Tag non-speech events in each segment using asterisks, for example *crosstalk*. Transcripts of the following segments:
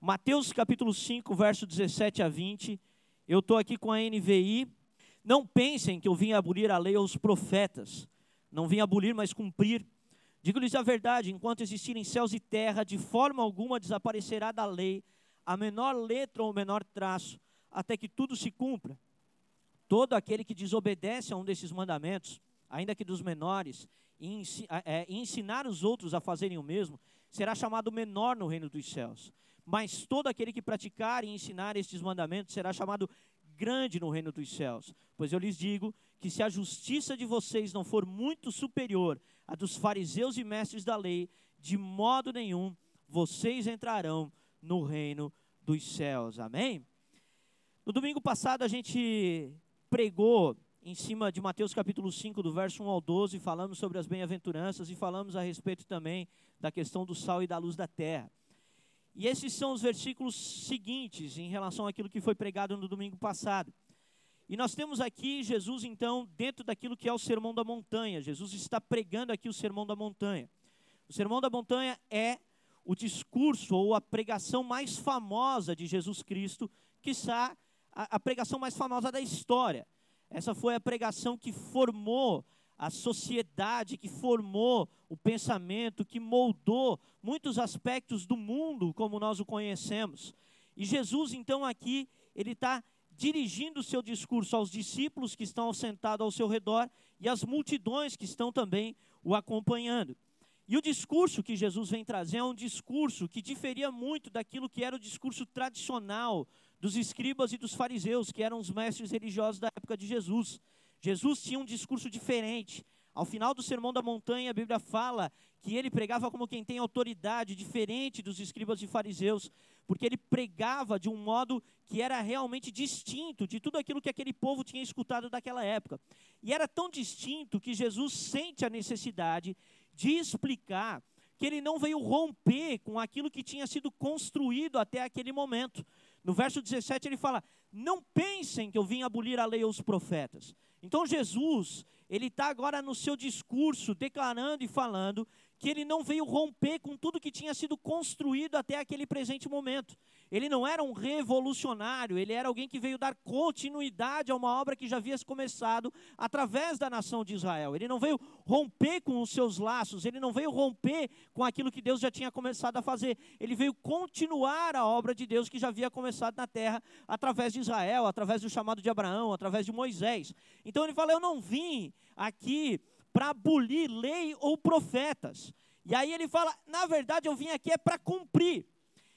Mateus capítulo 5, verso 17 a 20. Eu estou aqui com a NVI. Não pensem que eu vim abolir a lei aos profetas. Não vim abolir, mas cumprir. Digo-lhes a verdade: enquanto existirem céus e terra, de forma alguma desaparecerá da lei a menor letra ou o menor traço, até que tudo se cumpra. Todo aquele que desobedece a um desses mandamentos, ainda que dos menores, e é, ensinar os outros a fazerem o mesmo, será chamado menor no reino dos céus. Mas todo aquele que praticar e ensinar estes mandamentos será chamado grande no reino dos céus. Pois eu lhes digo que se a justiça de vocês não for muito superior à dos fariseus e mestres da lei, de modo nenhum vocês entrarão no reino dos céus. Amém? No domingo passado a gente pregou em cima de Mateus capítulo 5, do verso 1 ao 12, falamos sobre as bem-aventuranças e falamos a respeito também da questão do sal e da luz da terra. E esses são os versículos seguintes em relação àquilo que foi pregado no domingo passado. E nós temos aqui Jesus, então, dentro daquilo que é o Sermão da Montanha. Jesus está pregando aqui o Sermão da Montanha. O Sermão da Montanha é o discurso ou a pregação mais famosa de Jesus Cristo, que está a, pregação mais famosa da história. Essa foi a pregação que formou a sociedade, que formou o pensamento, que moldou muitos aspectos do mundo como nós o conhecemos. E Jesus, então, aqui, ele está dirigindo o seu discurso aos discípulos que estão sentados ao seu redor e às multidões que estão também o acompanhando. E o discurso que Jesus vem trazer é um discurso que diferia muito daquilo que era o discurso tradicional dos escribas e dos fariseus, que eram os mestres religiosos da época de Jesus. Jesus tinha um discurso diferente. Ao final do Sermão da Montanha, a Bíblia fala que ele pregava como quem tem autoridade, diferente dos escribas e fariseus, porque ele pregava de um modo que era realmente distinto de tudo aquilo que aquele povo tinha escutado daquela época. E era tão distinto que Jesus sente a necessidade de explicar que ele não veio romper com aquilo que tinha sido construído até aquele momento. No verso 17 ele fala: Não pensem que eu vim abolir a lei aos profetas. Então Jesus, ele está agora no seu discurso declarando e falando que ele não veio romper com tudo que tinha sido construído até aquele presente momento. Ele não era um revolucionário, ele era alguém que veio dar continuidade a uma obra que já havia começado através da nação de Israel. Ele não veio romper com os seus laços, ele não veio romper com aquilo que Deus já tinha começado a fazer. Ele veio continuar a obra de Deus que já havia começado na terra através de Israel, através do chamado de Abraão, através de Moisés. Então ele fala: Eu não vim aqui para abolir lei ou profetas. E aí ele fala: Na verdade, eu vim aqui é para cumprir.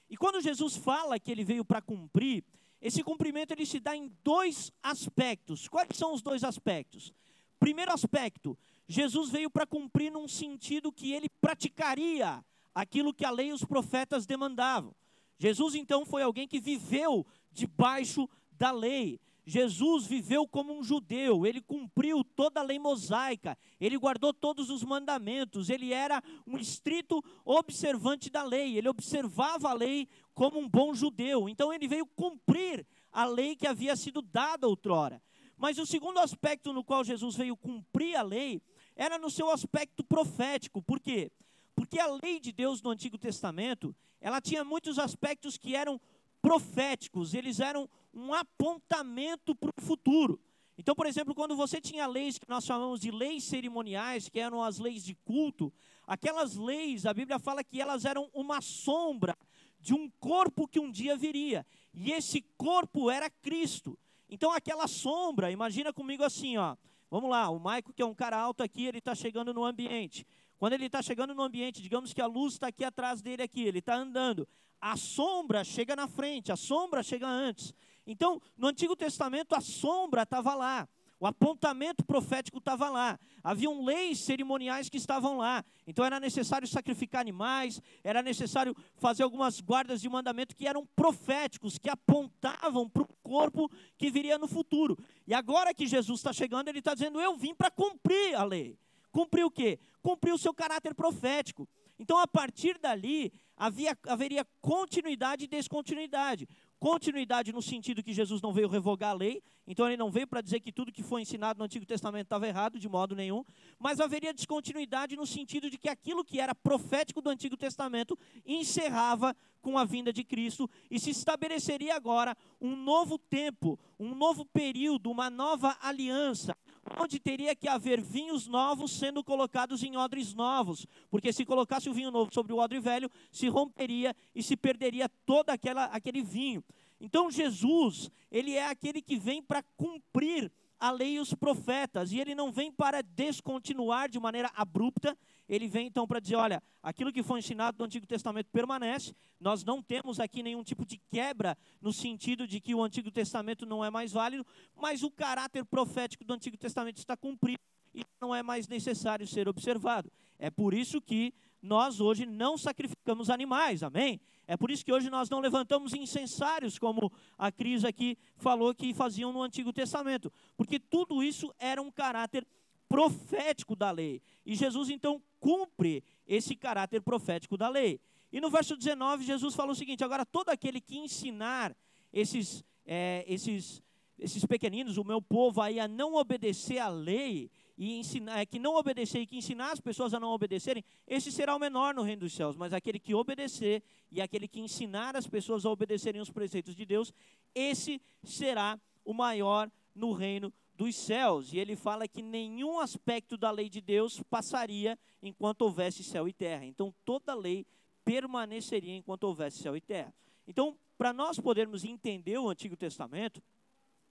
E quando Jesus fala que ele veio para cumprir, esse cumprimento ele se dá em dois aspectos. Quais são os dois aspectos? Primeiro aspecto, Jesus veio para cumprir num sentido que ele praticaria aquilo que a lei e os profetas demandavam. Jesus então foi alguém que viveu debaixo da lei. Jesus viveu como um judeu, ele cumpriu toda a lei mosaica, ele guardou todos os mandamentos, ele era um estrito observante da lei, ele observava a lei como um bom judeu. Então ele veio cumprir a lei que havia sido dada outrora. Mas o segundo aspecto no qual Jesus veio cumprir a lei era no seu aspecto profético. Por quê? Porque a lei de Deus no Antigo Testamento, ela tinha muitos aspectos que eram proféticos, eles eram um apontamento para o futuro. Então, por exemplo, quando você tinha leis que nós chamamos de leis cerimoniais, que eram as leis de culto, aquelas leis, a Bíblia fala que elas eram uma sombra de um corpo que um dia viria. E esse corpo era Cristo. Então, aquela sombra, imagina comigo assim, ó. Vamos lá, o Maico, que é um cara alto aqui, ele está chegando no ambiente. Quando ele está chegando no ambiente, digamos que a luz está aqui atrás dele aqui, ele está andando a sombra chega na frente, a sombra chega antes. Então, no Antigo Testamento, a sombra estava lá. O apontamento profético estava lá. Haviam leis cerimoniais que estavam lá. Então era necessário sacrificar animais, era necessário fazer algumas guardas de mandamento que eram proféticos, que apontavam para o corpo que viria no futuro. E agora que Jesus está chegando, ele está dizendo: Eu vim para cumprir a lei. Cumprir o quê? Cumprir o seu caráter profético. Então, a partir dali, havia, haveria continuidade e descontinuidade. Continuidade no sentido que Jesus não veio revogar a lei, então ele não veio para dizer que tudo que foi ensinado no Antigo Testamento estava errado, de modo nenhum, mas haveria descontinuidade no sentido de que aquilo que era profético do Antigo Testamento encerrava com a vinda de Cristo e se estabeleceria agora um novo tempo, um novo período, uma nova aliança, onde teria que haver vinhos novos sendo colocados em odres novos, porque se colocasse o vinho novo sobre o odre velho, se romperia e se perderia todo aquele vinho. Então Jesus, ele é aquele que vem para cumprir a lei e os profetas, e ele não vem para descontinuar de maneira abrupta, ele vem então para dizer: olha, aquilo que foi ensinado no Antigo Testamento permanece, nós não temos aqui nenhum tipo de quebra no sentido de que o Antigo Testamento não é mais válido, mas o caráter profético do Antigo Testamento está cumprido e não é mais necessário ser observado. É por isso que nós hoje não sacrificamos animais, amém? É por isso que hoje nós não levantamos incensários, como a Cris aqui falou que faziam no Antigo Testamento, porque tudo isso era um caráter profético da lei. E Jesus então cumpre esse caráter profético da lei. E no verso 19, Jesus fala o seguinte: agora todo aquele que ensinar esses, é, esses, esses pequeninos, o meu povo, aí a não obedecer à lei, e ensinar, é, que não obedecer e que ensinar as pessoas a não obedecerem, esse será o menor no reino dos céus. Mas aquele que obedecer e aquele que ensinar as pessoas a obedecerem os preceitos de Deus, esse será o maior no reino dos céus. E ele fala que nenhum aspecto da lei de Deus passaria enquanto houvesse céu e terra. Então toda lei permaneceria enquanto houvesse céu e terra. Então, para nós podermos entender o Antigo Testamento,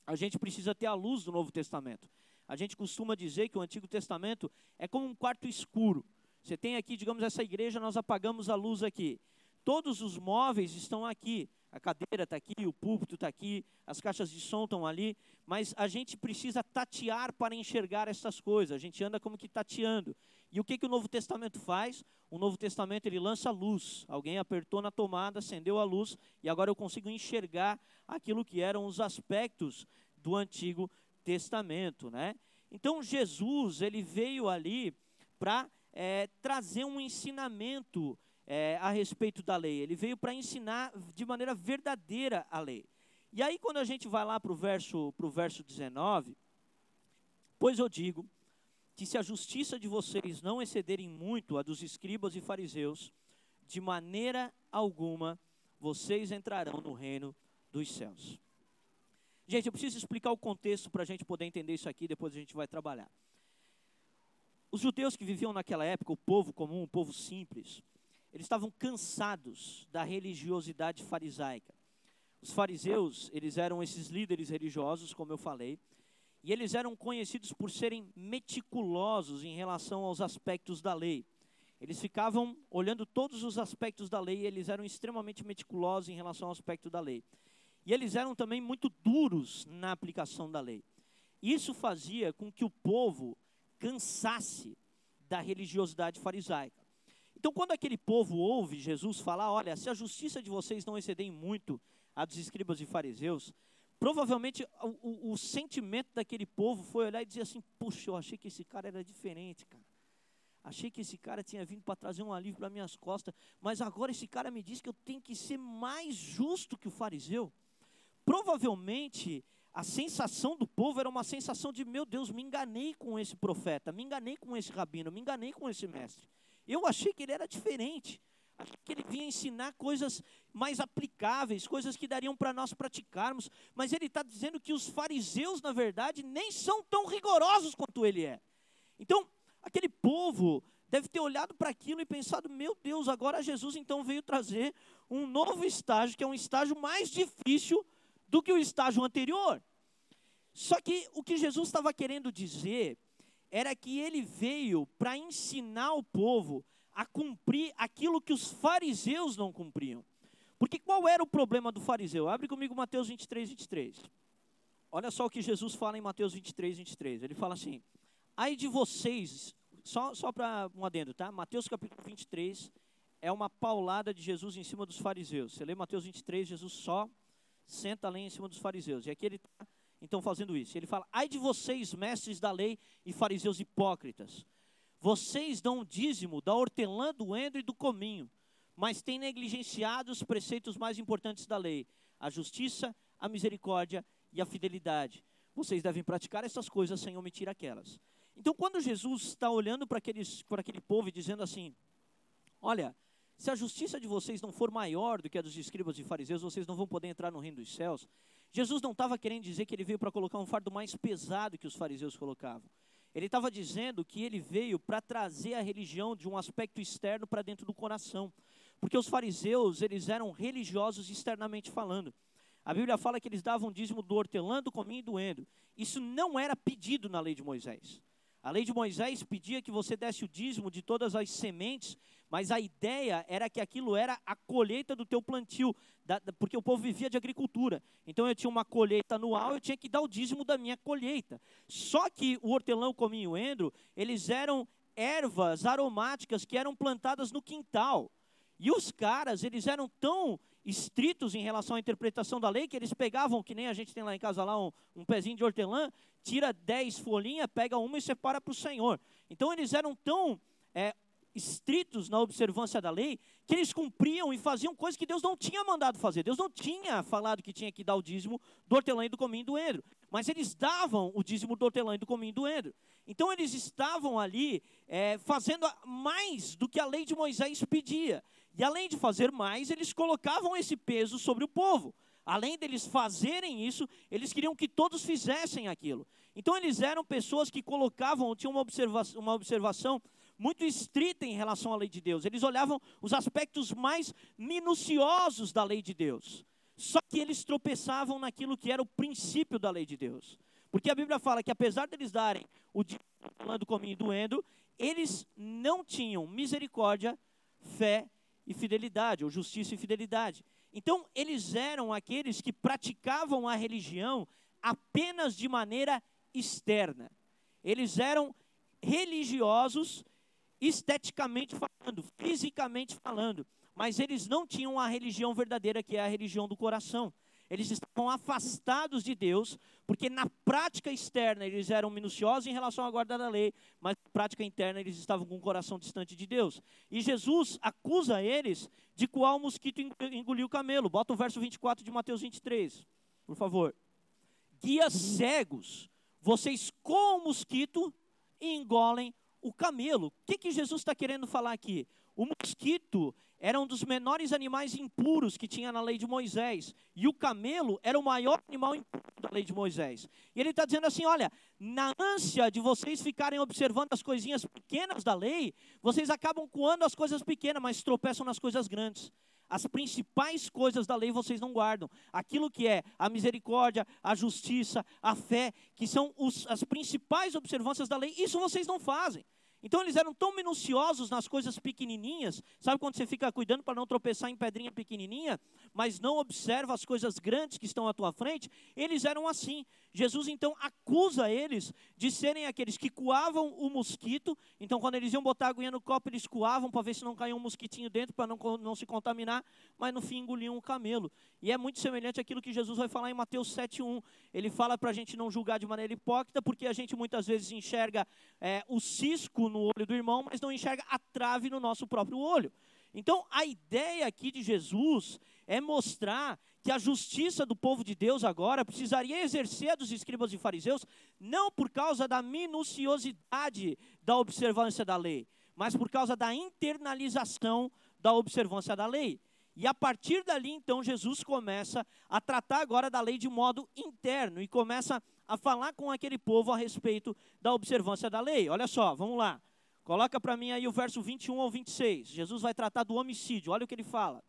a gente precisa ter a luz do Novo Testamento. A gente costuma dizer que o Antigo Testamento é como um quarto escuro. Você tem aqui, digamos, essa igreja, nós apagamos a luz aqui. Todos os móveis estão aqui. A cadeira está aqui, o púlpito está aqui, as caixas de som estão ali, mas a gente precisa tatear para enxergar essas coisas. A gente anda como que tateando. E o que, que o Novo Testamento faz? O Novo Testamento ele lança luz. Alguém apertou na tomada, acendeu a luz e agora eu consigo enxergar aquilo que eram os aspectos do Antigo Testamento, né? Então Jesus ele veio ali para é, trazer um ensinamento é, a respeito da lei. Ele veio para ensinar de maneira verdadeira a lei. E aí quando a gente vai lá para o verso, pro verso 19, pois eu digo que se a justiça de vocês não excederem muito a dos escribas e fariseus, de maneira alguma vocês entrarão no reino dos céus. Gente, eu preciso explicar o contexto para a gente poder entender isso aqui, depois a gente vai trabalhar. Os judeus que viviam naquela época, o povo comum, o povo simples, eles estavam cansados da religiosidade farisaica. Os fariseus, eles eram esses líderes religiosos, como eu falei, e eles eram conhecidos por serem meticulosos em relação aos aspectos da lei. Eles ficavam olhando todos os aspectos da lei e eles eram extremamente meticulosos em relação ao aspecto da lei. E eles eram também muito duros na aplicação da lei. Isso fazia com que o povo cansasse da religiosidade farisaica. Então, quando aquele povo ouve Jesus falar, olha, se a justiça de vocês não exceder muito a dos escribas e fariseus, provavelmente o, o, o, sentimento daquele povo foi olhar e dizer assim: puxa, eu achei que esse cara era diferente, cara. Achei que esse cara tinha vindo para trazer um alívio para minhas costas, mas agora esse cara me diz que eu tenho que ser mais justo que o fariseu provavelmente a sensação do povo era uma sensação de: meu Deus, me enganei com esse profeta, me enganei com esse rabino, me enganei com esse mestre. Eu achei que ele era diferente, que ele vinha ensinar coisas mais aplicáveis, coisas que dariam para nós praticarmos, mas ele está dizendo que os fariseus, na verdade, nem são tão rigorosos quanto ele é. Então, aquele povo deve ter olhado para aquilo e pensado: meu Deus, agora Jesus então veio trazer um novo estágio, que é um estágio mais difícil do que o estágio anterior. Só que o que Jesus estava querendo dizer era que ele veio para ensinar o povo a cumprir aquilo que os fariseus não cumpriam. Porque qual era o problema do fariseu? Abre comigo Mateus 23, 23. Olha só o que Jesus fala em Mateus 23, 23. Ele fala assim: Ai de vocês, só, só para um adendo, tá? Mateus capítulo 23 é uma paulada de Jesus em cima dos fariseus. Você lê Mateus 23, Jesus só senta ali em cima dos fariseus. E aqui ele está, então, fazendo isso. Ele fala: Ai de vocês, mestres da lei e fariseus hipócritas. Vocês dão dízimo da hortelã, do endro e do cominho, mas têm negligenciado os preceitos mais importantes da lei: a justiça, a misericórdia e a fidelidade. Vocês devem praticar essas coisas sem omitir aquelas. Então, quando Jesus está olhando para aquele povo e dizendo assim: Olha, se a justiça de vocês não for maior do que a dos escribas e fariseus, vocês não vão poder entrar no reino dos céus. Jesus não estava querendo dizer que ele veio para colocar um fardo mais pesado que os fariseus colocavam. Ele estava dizendo que ele veio para trazer a religião de um aspecto externo para dentro do coração. Porque os fariseus, eles eram religiosos externamente falando. A Bíblia fala que eles davam dízimo do hortelã, do cominho e do endo. Isso não era pedido na lei de Moisés. A lei de Moisés pedia que você desse o dízimo de todas as sementes, mas a ideia era que aquilo era a colheita do teu plantio, da, porque o povo vivia de agricultura. Então eu tinha uma colheita anual, eu tinha que dar o dízimo da minha colheita. Só que o hortelã, o cominho o endro, eles eram ervas aromáticas que eram plantadas no quintal. E os caras, eles eram tão estritos em relação à interpretação da lei, que eles pegavam, que nem a gente tem lá em casa, lá um, um pezinho de hortelã, tira dez folhinhas, pega uma e separa para o Senhor. Então eles eram tão é, estritos na observância da lei, que eles cumpriam e faziam coisas que Deus não tinha mandado fazer. Deus não tinha falado que tinha que dar o dízimo do hortelã e do cominho do endro. Mas eles davam o dízimo do hortelã e do cominho do endro. Então eles estavam ali é, fazendo mais do que a lei de Moisés pedia. E além de fazer mais, eles colocavam esse peso sobre o povo. Além deles fazerem isso, eles queriam que todos fizessem aquilo. Então eles eram pessoas que colocavam, tinham uma observação, uma observação muito estrita em relação à lei de Deus. Eles olhavam os aspectos mais minuciosos da lei de Deus. Só que eles tropeçavam naquilo que era o princípio da lei de Deus. Porque a Bíblia fala que apesar deles darem o do cominho e doendo, eles não tinham misericórdia, fé e fidelidade, ou justiça e fidelidade. Então, eles eram aqueles que praticavam a religião apenas de maneira externa. Eles eram religiosos esteticamente falando, fisicamente falando, mas eles não tinham a religião verdadeira, que é a religião do coração. Eles estavam afastados de Deus, porque na prática externa eles eram minuciosos em relação à guarda da lei, mas na prática interna eles estavam com o coração distante de Deus. E Jesus acusa eles de qual mosquito engoliu o camelo. Bota o verso 24 de Mateus 23, por favor. Guias cegos, vocês com o mosquito engolem o camelo. O que, que Jesus está querendo falar aqui? O mosquito era um dos menores animais impuros que tinha na lei de Moisés. E o camelo era o maior animal impuro da lei de Moisés. E ele está dizendo assim: olha, na ânsia de vocês ficarem observando as coisinhas pequenas da lei, vocês acabam coando as coisas pequenas, mas tropeçam nas coisas grandes. As principais coisas da lei vocês não guardam. Aquilo que é a misericórdia, a justiça, a fé, que são os, as principais observâncias da lei, isso vocês não fazem. Então eles eram tão minuciosos nas coisas pequenininhas, sabe quando você fica cuidando para não tropeçar em pedrinha pequenininha, mas não observa as coisas grandes que estão à tua frente? Eles eram assim. Jesus então acusa eles de serem aqueles que coavam o mosquito. Então quando eles iam botar a aguinha no copo, eles coavam para ver se não caía um mosquitinho dentro para não, não se contaminar, mas no fim engoliam o camelo. E é muito semelhante àquilo que Jesus vai falar em Mateus 7:1. Ele fala para a gente não julgar de maneira hipócrita, porque a gente muitas vezes enxerga é, o cisco no olho do irmão, mas não enxerga a trave no nosso próprio olho. Então, a ideia aqui de Jesus é mostrar que a justiça do povo de Deus agora precisaria exercer dos escribas e fariseus, não por causa da minuciosidade da observância da lei, mas por causa da internalização da observância da lei. E a partir dali, então, Jesus começa a tratar agora da lei de modo interno e começa a falar com aquele povo a respeito da observância da lei. Olha só, vamos lá. Coloca para mim aí o verso 21 ao 26. Jesus vai tratar do homicídio. Olha o que ele fala.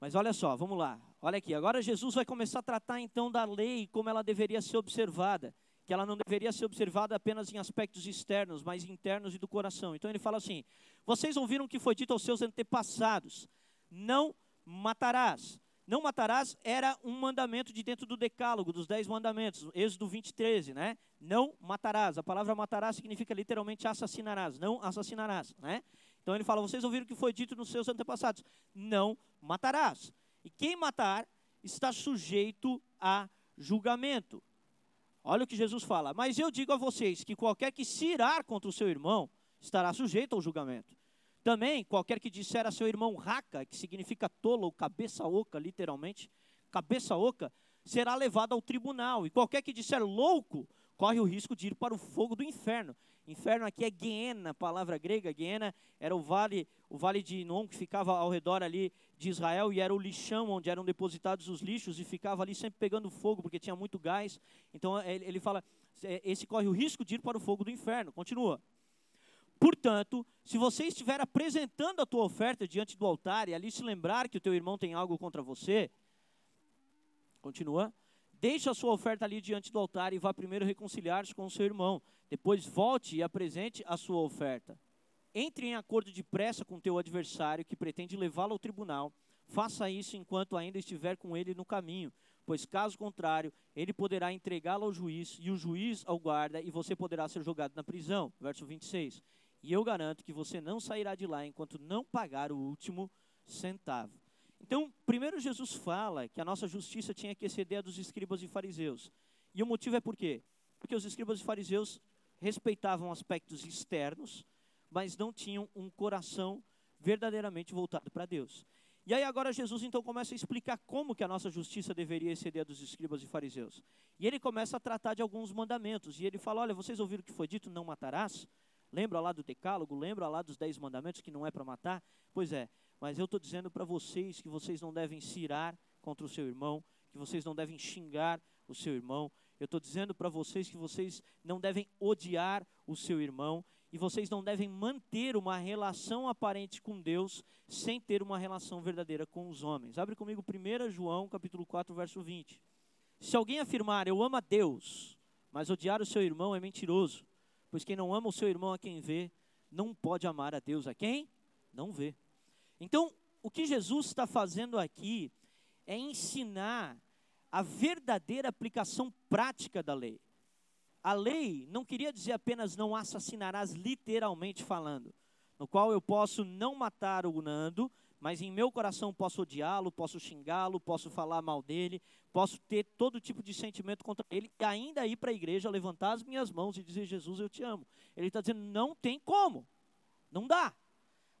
Mas olha só, vamos lá. Olha aqui. Agora Jesus vai começar a tratar então da lei como ela deveria ser observada. Que ela não deveria ser observada apenas em aspectos externos, mas internos e do coração. Então ele fala assim: Vocês ouviram o que foi dito aos seus antepassados: Não matarás. Não matarás era um mandamento de dentro do decálogo, dos dez mandamentos, Êxodo 20, 13, né? Não matarás. A palavra matarás significa literalmente assassinarás, não assassinarás, né? Então ele fala, vocês ouviram o que foi dito nos seus antepassados, não matarás. E quem matar está sujeito a julgamento. Olha o que Jesus fala, mas eu digo a vocês que qualquer que se irar contra o seu irmão estará sujeito ao julgamento. Também, qualquer que disser a seu irmão raca, que significa tolo ou cabeça oca, literalmente, cabeça oca, será levado ao tribunal. E qualquer que disser louco corre o risco de ir para o fogo do inferno. Inferno aqui é Guiena, palavra grega. Guiena era o vale, o vale de Inon que ficava ao redor ali de Israel e era o lixão onde eram depositados os lixos e ficava ali sempre pegando fogo porque tinha muito gás. Então ele fala, é, esse corre o risco de ir para o fogo do inferno. Continua. Portanto, se você estiver apresentando a tua oferta diante do altar e ali se lembrar que o teu irmão tem algo contra você, continua, deixe a sua oferta ali diante do altar e vá primeiro reconciliar-se com o seu irmão. Depois volte e apresente a sua oferta. Entre em acordo depressa com teu adversário que pretende levá-lo ao tribunal. Faça isso enquanto ainda estiver com ele no caminho, pois caso contrário, ele poderá entregá-lo ao juiz e o juiz ao guarda e você poderá ser jogado na prisão. Verso 26. E eu garanto que você não sairá de lá enquanto não pagar o último centavo. Então, primeiro Jesus fala que a nossa justiça tinha que exceder a dos escribas e fariseus. E o motivo é por quê? Porque os escribas e fariseus respeitavam aspectos externos, mas não tinham um coração verdadeiramente voltado para Deus. E aí agora Jesus então começa a explicar como que a nossa justiça deveria exceder a dos escribas e fariseus. E ele começa a tratar de alguns mandamentos. E ele fala, olha, vocês ouviram o que foi dito, não matarás? Lembra lá do decálogo? Lembra lá dos dez mandamentos que não é para matar? Pois é, mas eu estou dizendo para vocês que vocês não devem se irar contra o seu irmão, que vocês não devem xingar o seu irmão. Eu estou dizendo para vocês que vocês não devem odiar o seu irmão e vocês não devem manter uma relação aparente com Deus sem ter uma relação verdadeira com os homens. Abre comigo 1 João, capítulo 4, verso 20. Se alguém afirmar, eu amo a Deus, mas odiar o seu irmão é mentiroso. Pois quem não ama o seu irmão a quem vê, não pode amar a Deus a quem não vê. Então, o que Jesus está fazendo aqui é ensinar a verdadeira aplicação prática da lei. A lei não queria dizer apenas não assassinarás, literalmente falando, no qual eu posso não matar o Nando, mas em meu coração posso odiá-lo, posso xingá-lo, posso falar mal dele, posso ter todo tipo de sentimento contra ele e ainda ir para a igreja, levantar as minhas mãos e dizer: Jesus, eu te amo. Ele está dizendo: não tem como, não dá.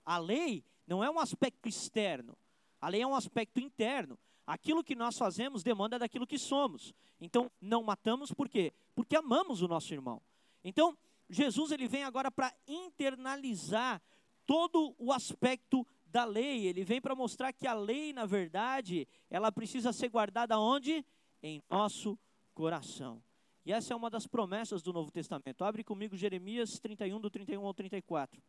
A lei não é um aspecto externo, a lei é um aspecto interno. Aquilo que nós fazemos demanda daquilo que somos. Então, não matamos por quê? Porque amamos o nosso irmão. Então, Jesus ele vem agora para internalizar todo o aspecto da lei. Ele vem para mostrar que a lei, na verdade, ela precisa ser guardada onde? Em nosso coração. E essa é uma das promessas do Novo Testamento. Abre comigo Jeremias 31, do 31 ao 34.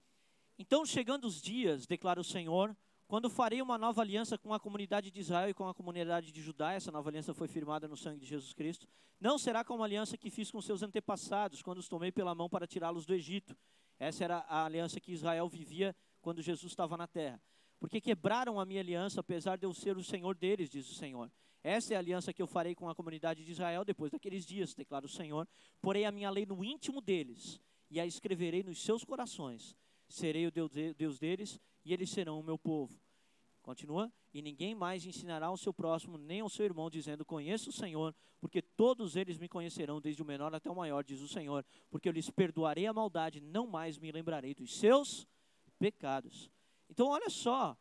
Então, chegando os dias, declara o Senhor, quando farei uma nova aliança com a comunidade de Israel e com a comunidade de Judá, essa nova aliança foi firmada no sangue de Jesus Cristo, não será como a aliança que fiz com seus antepassados, quando os tomei pela mão para tirá-los do Egito. Essa era a aliança que Israel vivia quando Jesus estava na terra. Porque quebraram a minha aliança, apesar de eu ser o Senhor deles, diz o Senhor. Essa é a aliança que eu farei com a comunidade de Israel depois daqueles dias, declara o Senhor. Porei a minha lei no íntimo deles e a escreverei nos seus corações. Serei o Deus deles e eles serão o meu povo. Continua. E ninguém mais ensinará ao seu próximo, nem ao seu irmão, dizendo: Conheço o Senhor, porque todos eles me conhecerão, desde o menor até o maior, diz o Senhor. Porque eu lhes perdoarei a maldade, não mais me lembrarei dos seus pecados. Então, olha só,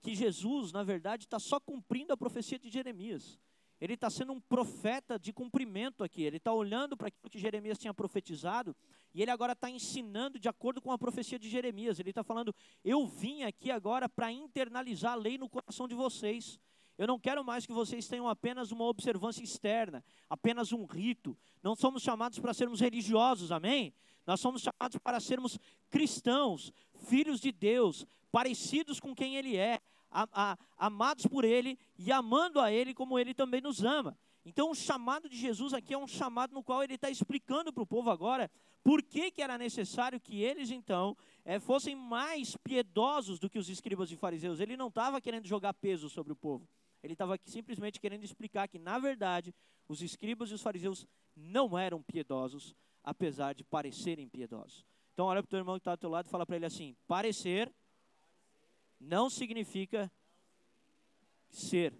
que Jesus, na verdade, está só cumprindo a profecia de Jeremias. Ele está sendo um profeta de cumprimento aqui. Ele está olhando para aquilo que Jeremias tinha profetizado e ele agora está ensinando de acordo com a profecia de Jeremias. Ele está falando: Eu vim aqui agora para internalizar a lei no coração de vocês. Eu não quero mais que vocês tenham apenas uma observância externa, apenas um rito. Não somos chamados para sermos religiosos, amém? Nós somos chamados para sermos cristãos, filhos de Deus, parecidos com quem Ele é, a, a, amados por Ele e amando a Ele como Ele também nos ama. Então, o chamado de Jesus aqui é um chamado no qual ele está explicando para o povo agora por que, que era necessário que eles, então, é, fossem mais piedosos do que os escribas e fariseus. Ele não estava querendo jogar peso sobre o povo. Ele estava simplesmente querendo explicar que, na verdade, os escribas e os fariseus não eram piedosos, apesar de parecerem piedosos. Então, olha para o teu irmão que está ao teu lado e fala para ele assim: parecer não significa ser.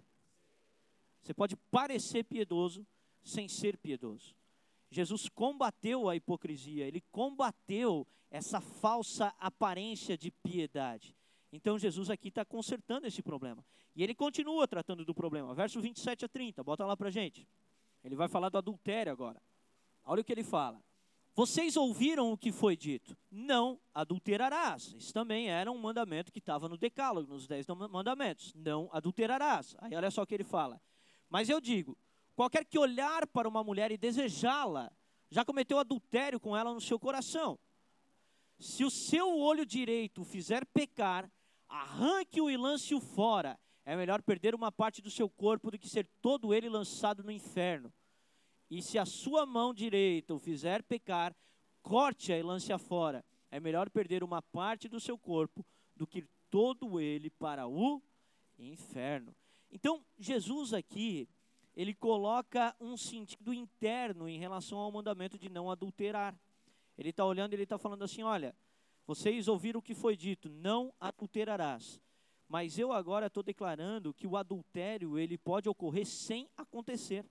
Você pode parecer piedoso sem ser piedoso. Jesus combateu a hipocrisia, ele combateu essa falsa aparência de piedade. Então Jesus aqui está consertando esse problema. E ele continua tratando do problema. Verso 27 a 30, bota lá para gente. Ele vai falar do adultério agora. Olha o que ele fala. Vocês ouviram o que foi dito? Não adulterarás. Isso também era um mandamento que estava no Decálogo, nos Dez Mandamentos. Não adulterarás. Aí olha só o que ele fala. Mas eu digo: qualquer que olhar para uma mulher e desejá-la, já cometeu adultério com ela no seu coração. Se o seu olho direito o fizer pecar, arranque-o e lance-o fora. É melhor perder uma parte do seu corpo do que ser todo ele lançado no inferno. E se a sua mão direita o fizer pecar, corte-a e lance-a fora. É melhor perder uma parte do seu corpo do que todo ele para o inferno. Então, Jesus aqui, ele coloca um sentido interno em relação ao mandamento de não adulterar. Ele está olhando ele está falando assim: olha, vocês ouviram o que foi dito, não adulterarás. Mas eu agora estou declarando que o adultério ele pode ocorrer sem acontecer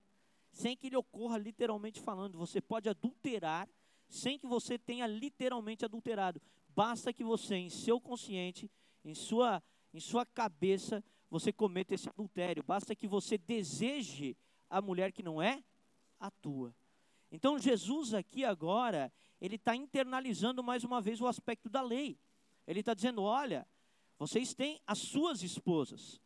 sem que ele ocorra literalmente falando. Você pode adulterar sem que você tenha literalmente adulterado. Basta que você, em seu consciente, em sua, em sua cabeça, você cometa esse adultério. Basta que você deseje a mulher que não é a tua. Então Jesus aqui agora, ele está internalizando mais uma vez o aspecto da lei. Ele está dizendo: olha, vocês têm as suas esposas.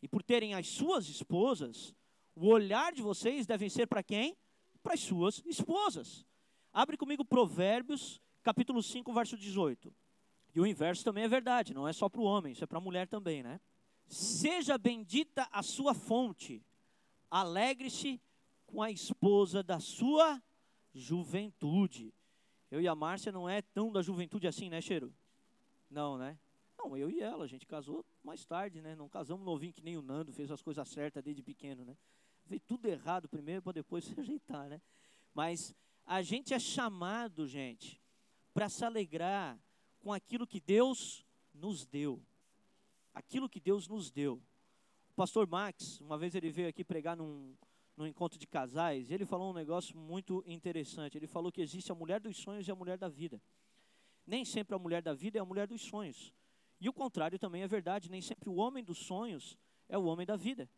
E por terem as suas esposas, o olhar de vocês deve ser para quem? Para as suas esposas. Abre comigo Provérbios, capítulo 5, verso 18. E o inverso também é verdade, não é só para o homem, isso é para a mulher também, né? Seja bendita a sua fonte, alegre-se com a esposa da sua juventude. Eu e a Márcia não é tão da juventude assim, né, Cheiro? Não, né? Não, eu e ela, a gente casou mais tarde, né? Não casamos novinho que nem o Nando, fez as coisas certas desde pequeno, né? Veio tudo errado primeiro para depois *laughs* se ajeitar, né? Mas a gente é chamado, gente, para se alegrar com aquilo que Deus nos deu. Aquilo que Deus nos deu. O pastor Max, uma vez ele veio aqui pregar num, num encontro de casais, e ele falou um negócio muito interessante. Ele falou que existe a mulher dos sonhos e a mulher da vida. Nem sempre a mulher da vida é a mulher dos sonhos. E o contrário também é verdade, nem sempre o homem dos sonhos é o homem da vida.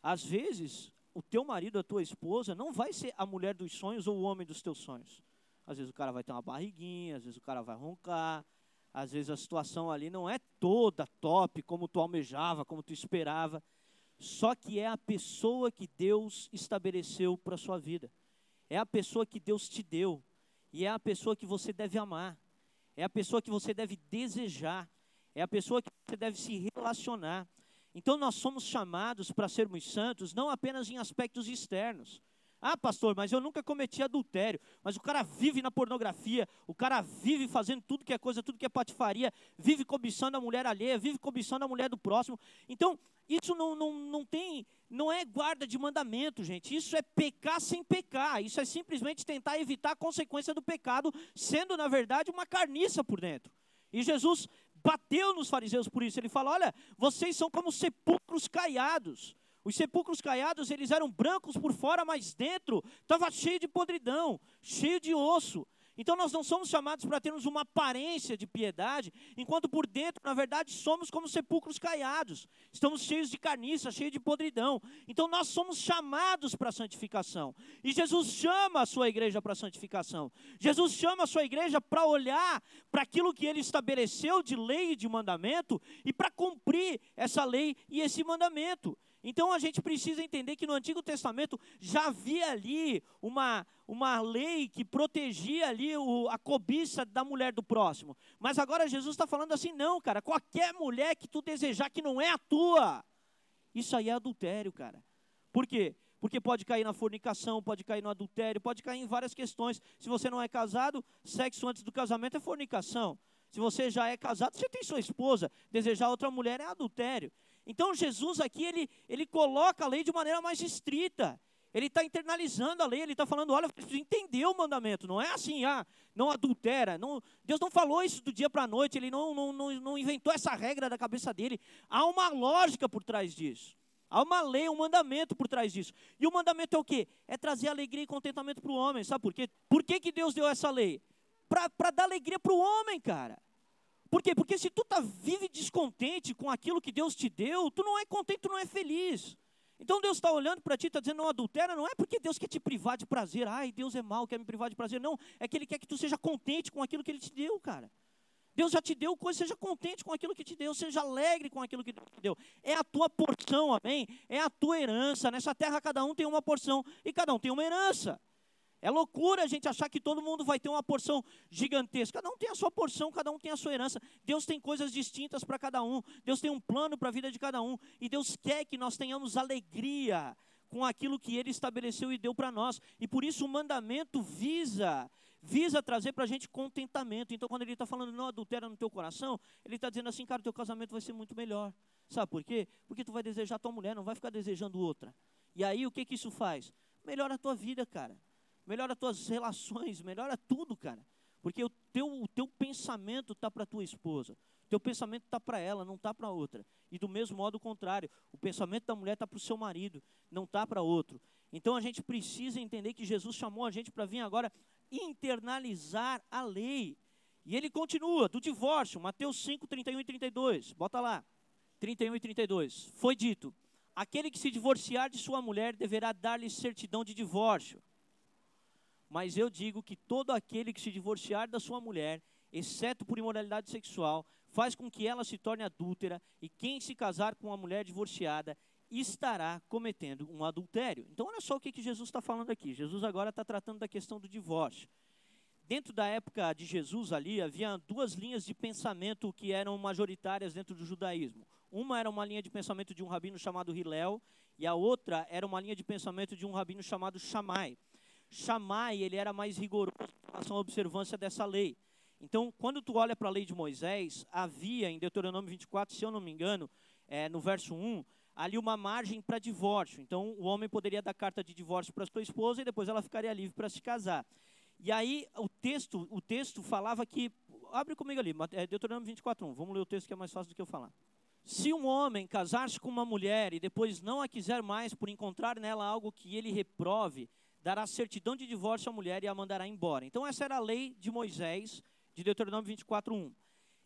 Às vezes, o teu marido, a tua esposa, não vai ser a mulher dos sonhos ou o homem dos teus sonhos. Às vezes o cara vai ter uma barriguinha, às vezes o cara vai roncar, às vezes a situação ali não é toda top como tu almejava, como tu esperava. Só que é a pessoa que Deus estabeleceu para a sua vida. É a pessoa que Deus te deu. E é a pessoa que você deve amar. É a pessoa que você deve desejar. É a pessoa que você deve se relacionar. Então nós somos chamados para sermos santos não apenas em aspectos externos. Ah, pastor, mas eu nunca cometi adultério. Mas o cara vive na pornografia, o cara vive fazendo tudo que é coisa, tudo que é patifaria, vive cobiçando a mulher alheia, vive cobiçando a mulher do próximo. Então, isso não, não, não tem, não é guarda de mandamento, gente. Isso é pecar sem pecar. Isso é simplesmente tentar evitar a consequência do pecado, sendo, na verdade, uma carniça por dentro. E Jesus bateu nos fariseus por isso. Ele fala: Olha, vocês são como sepulcros caiados. Os sepulcros caiados, eles eram brancos por fora, mas dentro estava cheio de podridão, cheio de osso. Então nós não somos chamados para termos uma aparência de piedade, enquanto por dentro, na verdade, somos como sepulcros caiados. Estamos cheios de carniça, cheios de podridão. Então nós somos chamados para a santificação. E Jesus chama a sua igreja para a santificação. Jesus chama a sua igreja para olhar para aquilo que ele estabeleceu de lei e de mandamento e para cumprir essa lei e esse mandamento. Então a gente precisa entender que no Antigo Testamento já havia ali uma, uma lei que protegia ali o, a cobiça da mulher do próximo. Mas agora Jesus está falando assim: não, cara, qualquer mulher que tu desejar que não é a tua, isso aí é adultério, cara. Por quê? Porque pode cair na fornicação, pode cair no adultério, pode cair em várias questões. Se você não é casado, sexo antes do casamento é fornicação. Se você já é casado, você tem sua esposa, desejar outra mulher é adultério. Então Jesus aqui, ele, ele coloca a lei de maneira mais estrita. Ele está internalizando a lei, ele está falando, olha, você entender o mandamento, não é assim, ah, não adultera. Não, Deus não falou isso do dia para a noite, ele não, não, não, não inventou essa regra da cabeça dele. Há uma lógica por trás disso. Há uma lei, um mandamento por trás disso. E o mandamento é o quê? É trazer alegria e contentamento para o homem. Sabe por quê? Por que, que Deus deu essa lei? Para dar alegria para o homem, cara. Por quê? Porque se tu tá vive descontente com aquilo que Deus te deu, tu não é contente, tu não é feliz. Então Deus está olhando para ti está dizendo, não adultera, não é porque Deus quer te privar de prazer. Ai, Deus é mau, quer me privar de prazer. Não, é que Ele quer que tu seja contente com aquilo que Ele te deu, cara. Deus já te deu coisa, seja contente com aquilo que te deu, seja alegre com aquilo que te deu. É a tua porção, amém? É a tua herança. Nessa terra cada um tem uma porção e cada um tem uma herança. É loucura a gente achar que todo mundo vai ter uma porção gigantesca. Cada um tem a sua porção, cada um tem a sua herança. Deus tem coisas distintas para cada um. Deus tem um plano para a vida de cada um. E Deus quer que nós tenhamos alegria com aquilo que Ele estabeleceu e deu para nós. E por isso o mandamento visa visa trazer para a gente contentamento. Então, quando ele está falando não adultera no teu coração, ele está dizendo assim, cara, teu casamento vai ser muito melhor. Sabe por quê? Porque tu vai desejar tua mulher, não vai ficar desejando outra. E aí, o que que isso faz? Melhora a tua vida, cara melhora tuas relações, melhora tudo, cara. Porque o teu, o teu pensamento está para tua esposa, o teu pensamento está para ela, não está para outra. E do mesmo modo o contrário, o pensamento da mulher está para o seu marido, não está para outro. Então a gente precisa entender que Jesus chamou a gente para vir agora internalizar a lei. E ele continua, do divórcio, Mateus 5, 31 e 32. Bota lá, 31 e 32. Foi dito: aquele que se divorciar de sua mulher deverá dar-lhe certidão de divórcio mas eu digo que todo aquele que se divorciar da sua mulher, exceto por imoralidade sexual, faz com que ela se torne adúltera, e quem se casar com uma mulher divorciada estará cometendo um adultério. Então, olha só o que, que Jesus está falando aqui. Jesus agora está tratando da questão do divórcio. Dentro da época de Jesus ali, havia duas linhas de pensamento que eram majoritárias dentro do judaísmo. Uma era uma linha de pensamento de um rabino chamado Hilel, e a outra era uma linha de pensamento de um rabino chamado Shammai. Chamai, ele era mais rigoroso em relação à observância dessa lei. Então, quando tu olha para a lei de Moisés, havia em Deuteronômio 24, se eu não me engano, é, no verso 1, ali uma margem para divórcio. Então, o homem poderia dar carta de divórcio para sua esposa e depois ela ficaria livre para se casar. E aí, o texto, o texto falava que. Abre comigo ali, é Deuteronômio 24, 1. Vamos ler o texto que é mais fácil do que eu falar. Se um homem casar-se com uma mulher e depois não a quiser mais por encontrar nela algo que ele reprove, dará certidão de divórcio à mulher e a mandará embora. Então, essa era a lei de Moisés, de Deuteronômio 24, 1.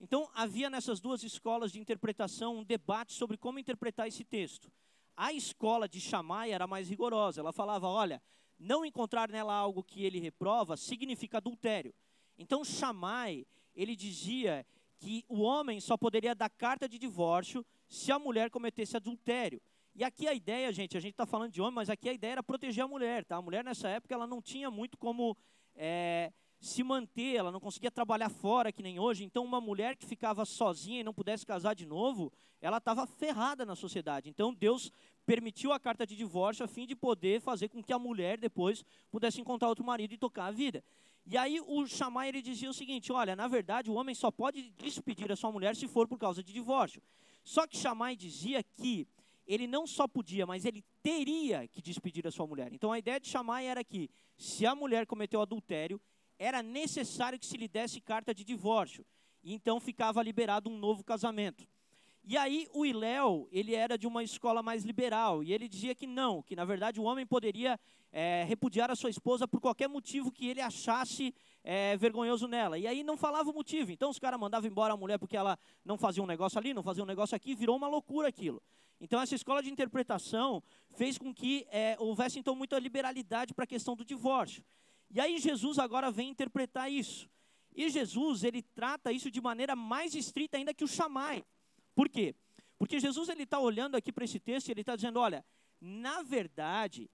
Então, havia nessas duas escolas de interpretação um debate sobre como interpretar esse texto. A escola de Shammai era mais rigorosa. Ela falava: olha, não encontrar nela algo que ele reprova significa adultério. Então, Shammai, ele dizia que o homem só poderia dar carta de divórcio se a mulher cometesse adultério. E aqui a ideia, gente, a gente está falando de homem, mas aqui a ideia era proteger a mulher, tá? A mulher nessa época ela não tinha muito como é, se manter, ela não conseguia trabalhar fora que nem hoje. Então, uma mulher que ficava sozinha e não pudesse casar de novo, ela estava ferrada na sociedade. Então, Deus permitiu a carta de divórcio a fim de poder fazer com que a mulher depois pudesse encontrar outro marido e tocar a vida. E aí o Shammai ele dizia o seguinte: olha, na verdade o homem só pode despedir a sua mulher se for por causa de divórcio. Só que Shammai dizia que ele não só podia, mas ele teria que despedir a sua mulher. Então a ideia de chamar era que, se a mulher cometeu adultério, era necessário que se lhe desse carta de divórcio. E então ficava liberado um novo casamento. E aí o Iléu, ele era de uma escola mais liberal, e ele dizia que não, que na verdade o homem poderia é, repudiar a sua esposa por qualquer motivo que ele achasse é, vergonhoso nela. E aí não falava o motivo. Então os caras mandavam embora a mulher porque ela não fazia um negócio ali, não fazia um negócio aqui, virou uma loucura aquilo. Então, essa escola de interpretação fez com que é, houvesse, então, muita liberalidade para a questão do divórcio. E aí, Jesus agora vem interpretar isso. E Jesus, ele trata isso de maneira mais estrita ainda que o chamai. Por quê? Porque Jesus, ele está olhando aqui para esse texto e ele está dizendo, olha, na verdade,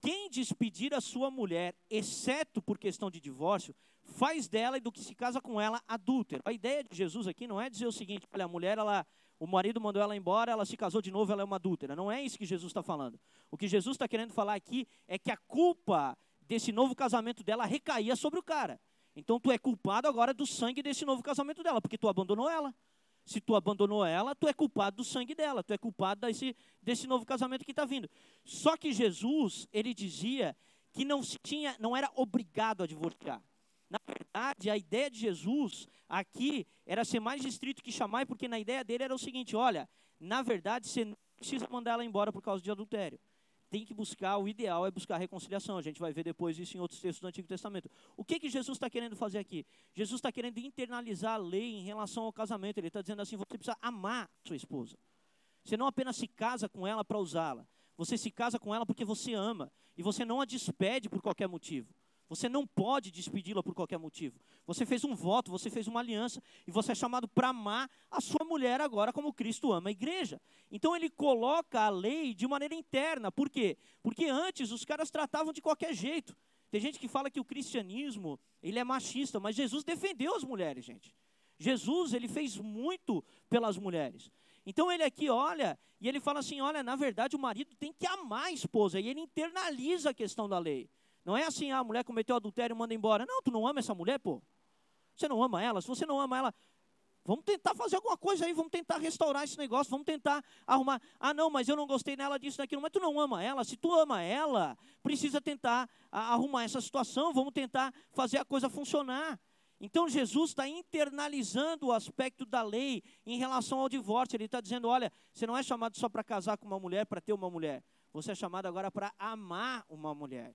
quem despedir a sua mulher, exceto por questão de divórcio, faz dela e do que se casa com ela adúltero. A ideia de Jesus aqui não é dizer o seguinte, olha, a mulher, ela o marido mandou ela embora, ela se casou de novo, ela é uma adúltera. Não é isso que Jesus está falando. O que Jesus está querendo falar aqui é que a culpa desse novo casamento dela recaía sobre o cara. Então tu é culpado agora do sangue desse novo casamento dela, porque tu abandonou ela. Se tu abandonou ela, tu é culpado do sangue dela, tu é culpado desse, desse novo casamento que está vindo. Só que Jesus, ele dizia que não, tinha, não era obrigado a divorciar. Na verdade, a ideia de Jesus aqui era ser mais estrito que chamar, porque na ideia dele era o seguinte: olha, na verdade, você não precisa mandar ela embora por causa de adultério. Tem que buscar, o ideal é buscar reconciliação. A gente vai ver depois isso em outros textos do Antigo Testamento. O que, que Jesus está querendo fazer aqui? Jesus está querendo internalizar a lei em relação ao casamento. Ele está dizendo assim: você precisa amar sua esposa. Você não apenas se casa com ela para usá-la, Você se casa com ela porque você ama. E você não a despede por qualquer motivo. Você não pode despedi-la por qualquer motivo. Você fez um voto, você fez uma aliança, e você é chamado para amar a sua mulher agora como Cristo ama a igreja. Então ele coloca a lei de maneira interna. Por quê? Porque antes os caras tratavam de qualquer jeito. Tem gente que fala que o cristianismo, ele é machista, mas Jesus defendeu as mulheres, gente. Jesus, ele fez muito pelas mulheres. Então ele aqui olha e ele fala assim: olha, na verdade o marido tem que amar a esposa, e ele internaliza a questão da lei. Não é assim, ah, a mulher cometeu adultério e manda embora. Não, tu não ama essa mulher, pô. Você não ama ela. Se você não ama ela, vamos tentar fazer alguma coisa aí, vamos tentar restaurar esse negócio, vamos tentar arrumar. Ah, não, mas eu não gostei nela disso, daquilo. Mas tu não ama ela. Se tu ama ela, precisa tentar arrumar essa situação, vamos tentar fazer a coisa funcionar. Então Jesus está internalizando o aspecto da lei em relação ao divórcio. Ele está dizendo: olha, você não é chamado só para casar com uma mulher, para ter uma mulher. Você é chamado agora para amar uma mulher.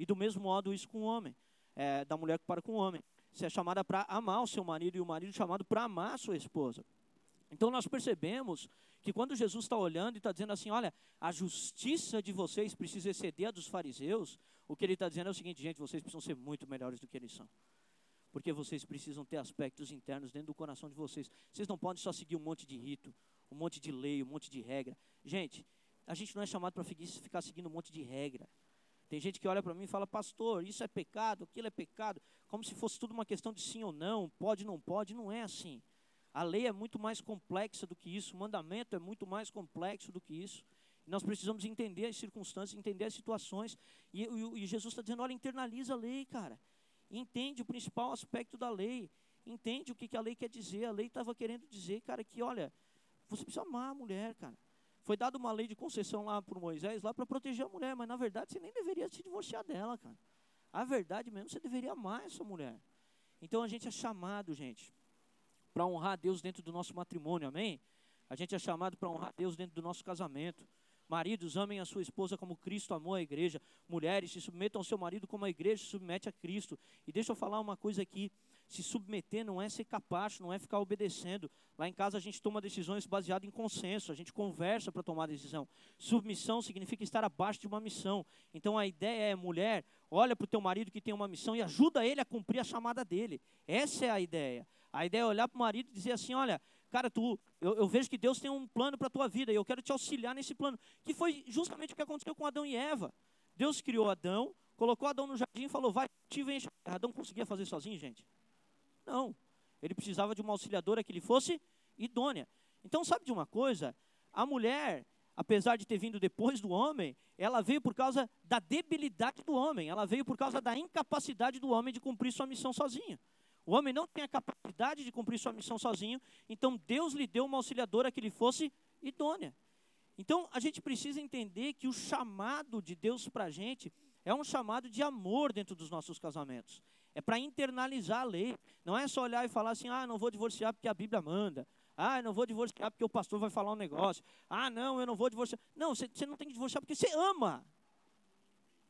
E do mesmo modo isso com o homem, é, da mulher que para com o homem. Você é chamada para amar o seu marido e o marido é chamado para amar a sua esposa. Então nós percebemos que quando Jesus está olhando e está dizendo assim, olha, a justiça de vocês precisa exceder a dos fariseus, o que ele está dizendo é o seguinte, gente, vocês precisam ser muito melhores do que eles são. Porque vocês precisam ter aspectos internos dentro do coração de vocês. Vocês não podem só seguir um monte de rito, um monte de lei, um monte de regra. Gente, a gente não é chamado para ficar seguindo um monte de regra. Tem gente que olha para mim e fala, pastor, isso é pecado, aquilo é pecado, como se fosse tudo uma questão de sim ou não, pode, não pode, não é assim. A lei é muito mais complexa do que isso, o mandamento é muito mais complexo do que isso. Nós precisamos entender as circunstâncias, entender as situações. E, e, e Jesus está dizendo: olha, internaliza a lei, cara. Entende o principal aspecto da lei. Entende o que, que a lei quer dizer. A lei estava querendo dizer, cara, que olha, você precisa amar a mulher, cara. Foi dada uma lei de concessão lá por Moisés, lá para proteger a mulher, mas na verdade você nem deveria se divorciar dela, cara. A verdade mesmo, você deveria amar essa mulher. Então a gente é chamado, gente, para honrar Deus dentro do nosso matrimônio, amém? A gente é chamado para honrar Deus dentro do nosso casamento. Maridos, amem a sua esposa como Cristo amou a igreja. Mulheres, se submetam ao seu marido como a igreja se submete a Cristo. E deixa eu falar uma coisa aqui. Se submeter não é ser capacho, não é ficar obedecendo. Lá em casa a gente toma decisões baseadas em consenso, a gente conversa para tomar decisão. Submissão significa estar abaixo de uma missão. Então a ideia é, mulher, olha para o teu marido que tem uma missão e ajuda ele a cumprir a chamada dele. Essa é a ideia. A ideia é olhar para o marido e dizer assim: olha, cara, tu, eu, eu vejo que Deus tem um plano para a tua vida e eu quero te auxiliar nesse plano. Que foi justamente o que aconteceu com Adão e Eva. Deus criou Adão, colocou Adão no jardim e falou: vai, te vem. Adão conseguia fazer sozinho, gente? Não. Ele precisava de uma auxiliadora que lhe fosse idônea. Então, sabe de uma coisa? A mulher, apesar de ter vindo depois do homem, ela veio por causa da debilidade do homem, ela veio por causa da incapacidade do homem de cumprir sua missão sozinho. O homem não tem a capacidade de cumprir sua missão sozinho, então Deus lhe deu uma auxiliadora que lhe fosse idônea. Então a gente precisa entender que o chamado de Deus para a gente é um chamado de amor dentro dos nossos casamentos. É para internalizar a lei. Não é só olhar e falar assim, ah, não vou divorciar porque a Bíblia manda. Ah, não vou divorciar porque o pastor vai falar um negócio. Ah, não, eu não vou divorciar. Não, você, não tem que divorciar porque você ama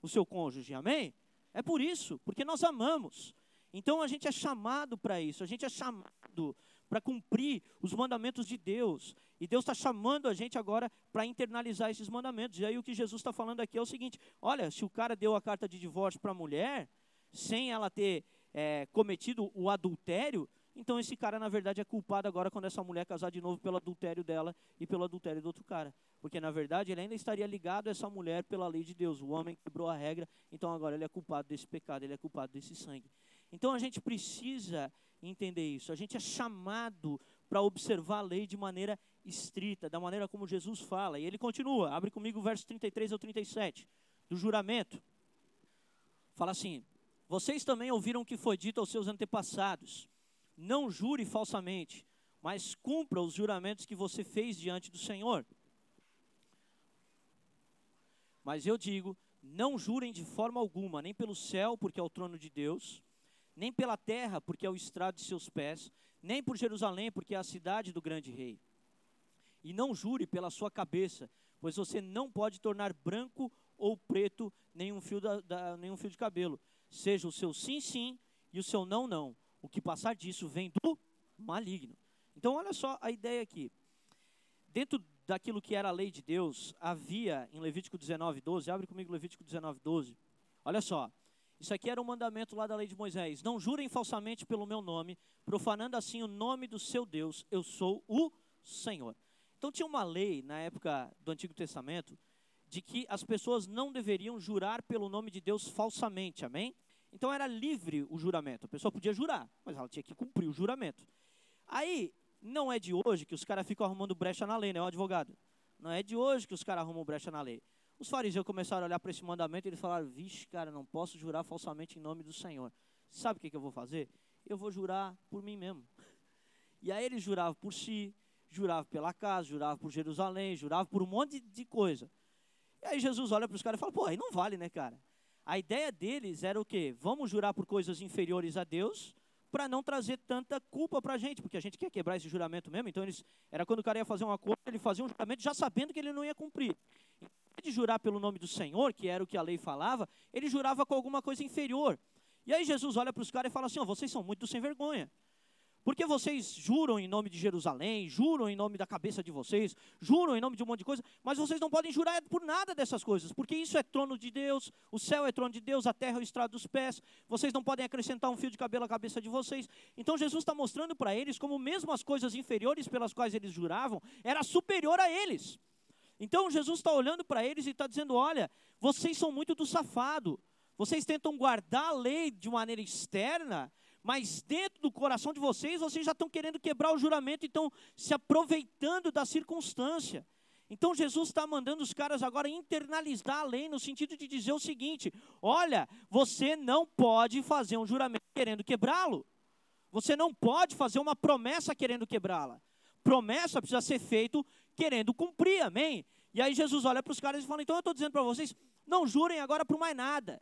o seu cônjuge, amém? É por isso, porque nós amamos. Então a gente é chamado para isso, a gente é chamado para cumprir os mandamentos de Deus. E Deus está chamando a gente agora para internalizar esses mandamentos. E aí o que Jesus está falando aqui é o seguinte: olha, se o cara deu a carta de divórcio para a mulher, sem ela ter é, cometido o adultério, então esse cara na verdade é culpado agora quando essa mulher casar de novo pelo adultério dela e pelo adultério do outro cara. Porque na verdade ele ainda estaria ligado a essa mulher pela lei de Deus. O homem quebrou a regra, então agora ele é culpado desse pecado, ele é culpado desse sangue. Então a gente precisa entender isso. A gente é chamado para observar a lei de maneira estrita, da maneira como Jesus fala. E ele continua, abre comigo o verso 33 ao 37, do juramento. Fala assim: vocês também ouviram o que foi dito aos seus antepassados: não jure falsamente, mas cumpra os juramentos que você fez diante do Senhor. Mas eu digo: não jurem de forma alguma, nem pelo céu, porque é o trono de Deus, nem pela terra, porque é o estrado de seus pés, nem por Jerusalém, porque é a cidade do grande rei. E não jure pela sua cabeça, pois você não pode tornar branco ou preto nenhum fio, da, da, nenhum fio de cabelo seja o seu sim, sim e o seu não, não. O que passar disso vem do maligno. Então, olha só a ideia aqui. Dentro daquilo que era a lei de Deus, havia em Levítico 19, 12, abre comigo Levítico 19, 12. Olha só, isso aqui era um mandamento lá da lei de Moisés. Não jurem falsamente pelo meu nome, profanando assim o nome do seu Deus. Eu sou o Senhor. Então tinha uma lei na época do Antigo Testamento de que as pessoas não deveriam jurar pelo nome de Deus falsamente, amém? Então era livre o juramento. A pessoa podia jurar, mas ela tinha que cumprir o juramento. Aí, não é de hoje que os caras ficam arrumando brecha na lei, né, o advogado? Não é de hoje que os caras arrumam brecha na lei. Os fariseus começaram a olhar para esse mandamento e eles falaram: Vixe, cara, não posso jurar falsamente em nome do Senhor. Sabe o que, que eu vou fazer? Eu vou jurar por mim mesmo. E aí eles juravam por si, juravam pela casa, juravam por Jerusalém, juravam por um monte de coisa. E aí Jesus olha para os caras e fala: Pô, aí não vale, né, cara? A ideia deles era o quê? Vamos jurar por coisas inferiores a Deus para não trazer tanta culpa para a gente, porque a gente quer quebrar esse juramento mesmo. Então, eles, era quando o cara ia fazer um acordo, ele fazia um juramento já sabendo que ele não ia cumprir. Em de jurar pelo nome do Senhor, que era o que a lei falava, ele jurava com alguma coisa inferior. E aí Jesus olha para os caras e fala assim: oh, vocês são muito sem vergonha. Porque vocês juram em nome de Jerusalém, juram em nome da cabeça de vocês, juram em nome de um monte de coisa, mas vocês não podem jurar por nada dessas coisas, porque isso é trono de Deus, o céu é trono de Deus, a terra é o estrado dos pés, vocês não podem acrescentar um fio de cabelo à cabeça de vocês. Então Jesus está mostrando para eles como mesmo as coisas inferiores pelas quais eles juravam, era superior a eles. Então Jesus está olhando para eles e está dizendo: olha, vocês são muito do safado, vocês tentam guardar a lei de maneira externa, mas dentro do coração de vocês, vocês já estão querendo quebrar o juramento e estão se aproveitando da circunstância. Então Jesus está mandando os caras agora internalizar a lei no sentido de dizer o seguinte: olha, você não pode fazer um juramento querendo quebrá-lo. Você não pode fazer uma promessa querendo quebrá-la. Promessa precisa ser feito querendo cumprir, amém? E aí Jesus olha para os caras e fala: então eu estou dizendo para vocês, não jurem agora por mais nada.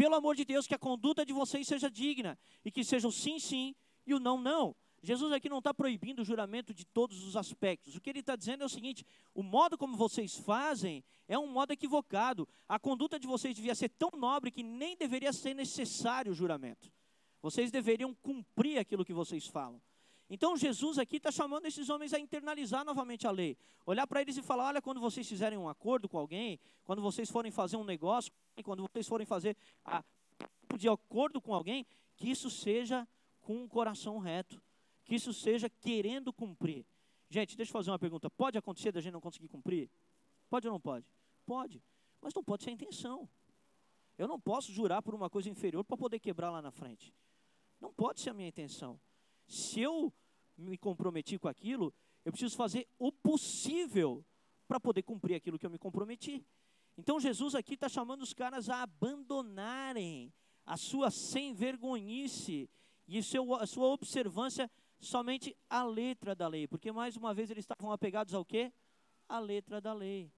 Pelo amor de Deus, que a conduta de vocês seja digna e que seja o sim, sim e o não, não. Jesus aqui não está proibindo o juramento de todos os aspectos. O que ele está dizendo é o seguinte: o modo como vocês fazem é um modo equivocado. A conduta de vocês devia ser tão nobre que nem deveria ser necessário o juramento. Vocês deveriam cumprir aquilo que vocês falam. Então Jesus aqui está chamando esses homens a internalizar novamente a lei. Olhar para eles e falar: olha, quando vocês fizerem um acordo com alguém, quando vocês forem fazer um negócio, quando vocês forem fazer a, de acordo com alguém, que isso seja com um coração reto, que isso seja querendo cumprir. Gente, deixa eu fazer uma pergunta: pode acontecer da gente não conseguir cumprir? Pode ou não pode? Pode, mas não pode ser a intenção. Eu não posso jurar por uma coisa inferior para poder quebrar lá na frente. Não pode ser a minha intenção se eu me comprometi com aquilo, eu preciso fazer o possível para poder cumprir aquilo que eu me comprometi. Então Jesus aqui está chamando os caras a abandonarem a sua sem vergonhice e a sua observância somente à letra da lei, porque mais uma vez eles estavam apegados ao quê? A letra da lei.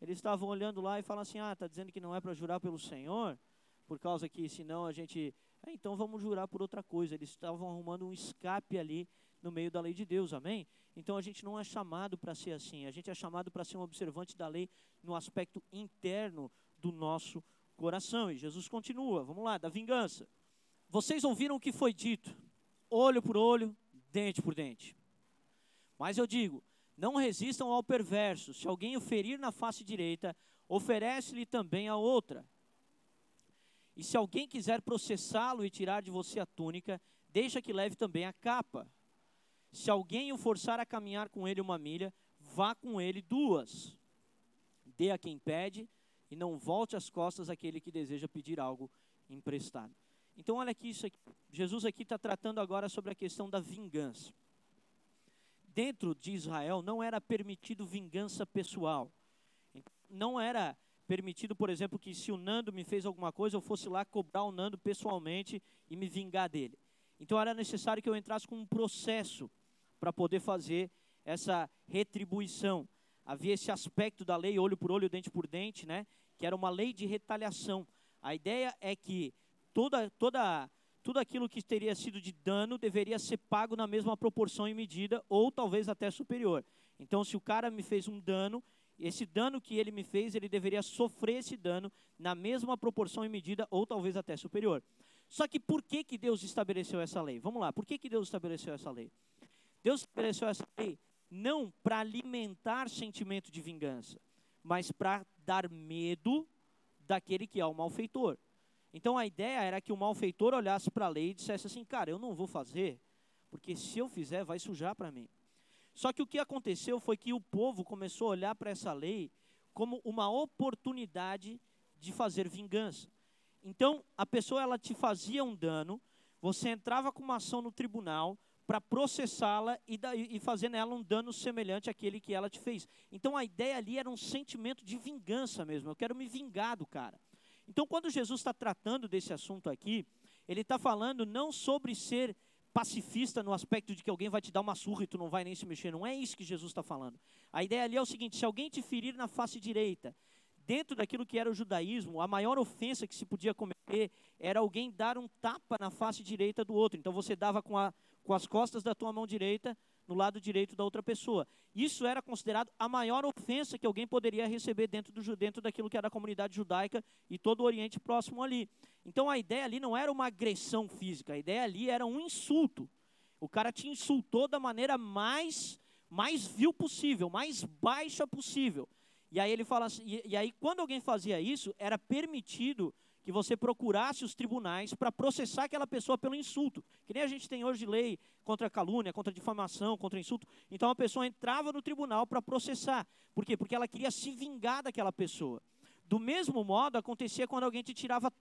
Eles estavam olhando lá e falando assim: ah, está dizendo que não é para jurar pelo Senhor, por causa que senão a gente é, então vamos jurar por outra coisa. Eles estavam arrumando um escape ali no meio da lei de Deus, amém? Então a gente não é chamado para ser assim, a gente é chamado para ser um observante da lei no aspecto interno do nosso coração. E Jesus continua, vamos lá, da vingança. Vocês ouviram o que foi dito, olho por olho, dente por dente. Mas eu digo, não resistam ao perverso. Se alguém o ferir na face direita, oferece-lhe também a outra. E se alguém quiser processá-lo e tirar de você a túnica, deixa que leve também a capa. Se alguém o forçar a caminhar com ele uma milha, vá com ele duas. Dê a quem pede e não volte as costas àquele que deseja pedir algo emprestado. Então, olha aqui, isso aqui. Jesus aqui está tratando agora sobre a questão da vingança. Dentro de Israel não era permitido vingança pessoal. Não era permitido, por exemplo, que se o Nando me fez alguma coisa, eu fosse lá cobrar o Nando pessoalmente e me vingar dele. Então era necessário que eu entrasse com um processo para poder fazer essa retribuição. Havia esse aspecto da lei, olho por olho, dente por dente, né? Que era uma lei de retaliação. A ideia é que toda, toda, tudo aquilo que teria sido de dano deveria ser pago na mesma proporção e medida, ou talvez até superior. Então, se o cara me fez um dano, esse dano que ele me fez, ele deveria sofrer esse dano na mesma proporção e medida, ou talvez até superior. Só que por que, que Deus estabeleceu essa lei? Vamos lá, por que, que Deus estabeleceu essa lei? Deus estabeleceu essa lei não para alimentar sentimento de vingança, mas para dar medo daquele que é o malfeitor. Então a ideia era que o malfeitor olhasse para a lei e dissesse assim: cara, eu não vou fazer, porque se eu fizer, vai sujar para mim. Só que o que aconteceu foi que o povo começou a olhar para essa lei como uma oportunidade de fazer vingança. Então, a pessoa ela te fazia um dano, você entrava com uma ação no tribunal para processá-la e, e fazer nela um dano semelhante àquele que ela te fez. Então, a ideia ali era um sentimento de vingança mesmo. Eu quero me vingar do cara. Então, quando Jesus está tratando desse assunto aqui, ele está falando não sobre ser pacifista no aspecto de que alguém vai te dar uma surra e tu não vai nem se mexer. Não é isso que Jesus está falando. A ideia ali é o seguinte: se alguém te ferir na face direita, dentro daquilo que era o judaísmo, a maior ofensa que se podia cometer era alguém dar um tapa na face direita do outro. Então você dava com, a, com as costas da tua mão direita no lado direito da outra pessoa. Isso era considerado a maior ofensa que alguém poderia receber dentro, do, dentro daquilo que era a comunidade judaica e todo o Oriente Próximo ali. Então a ideia ali não era uma agressão física, a ideia ali era um insulto. O cara te insultou da maneira mais, mais vil possível, mais baixa possível. E aí ele fala assim, e, e aí quando alguém fazia isso, era permitido que você procurasse os tribunais para processar aquela pessoa pelo insulto. Que nem a gente tem hoje lei contra calúnia, contra difamação, contra insulto. Então a pessoa entrava no tribunal para processar. Por quê? Porque ela queria se vingar daquela pessoa. Do mesmo modo acontecia quando alguém te tirava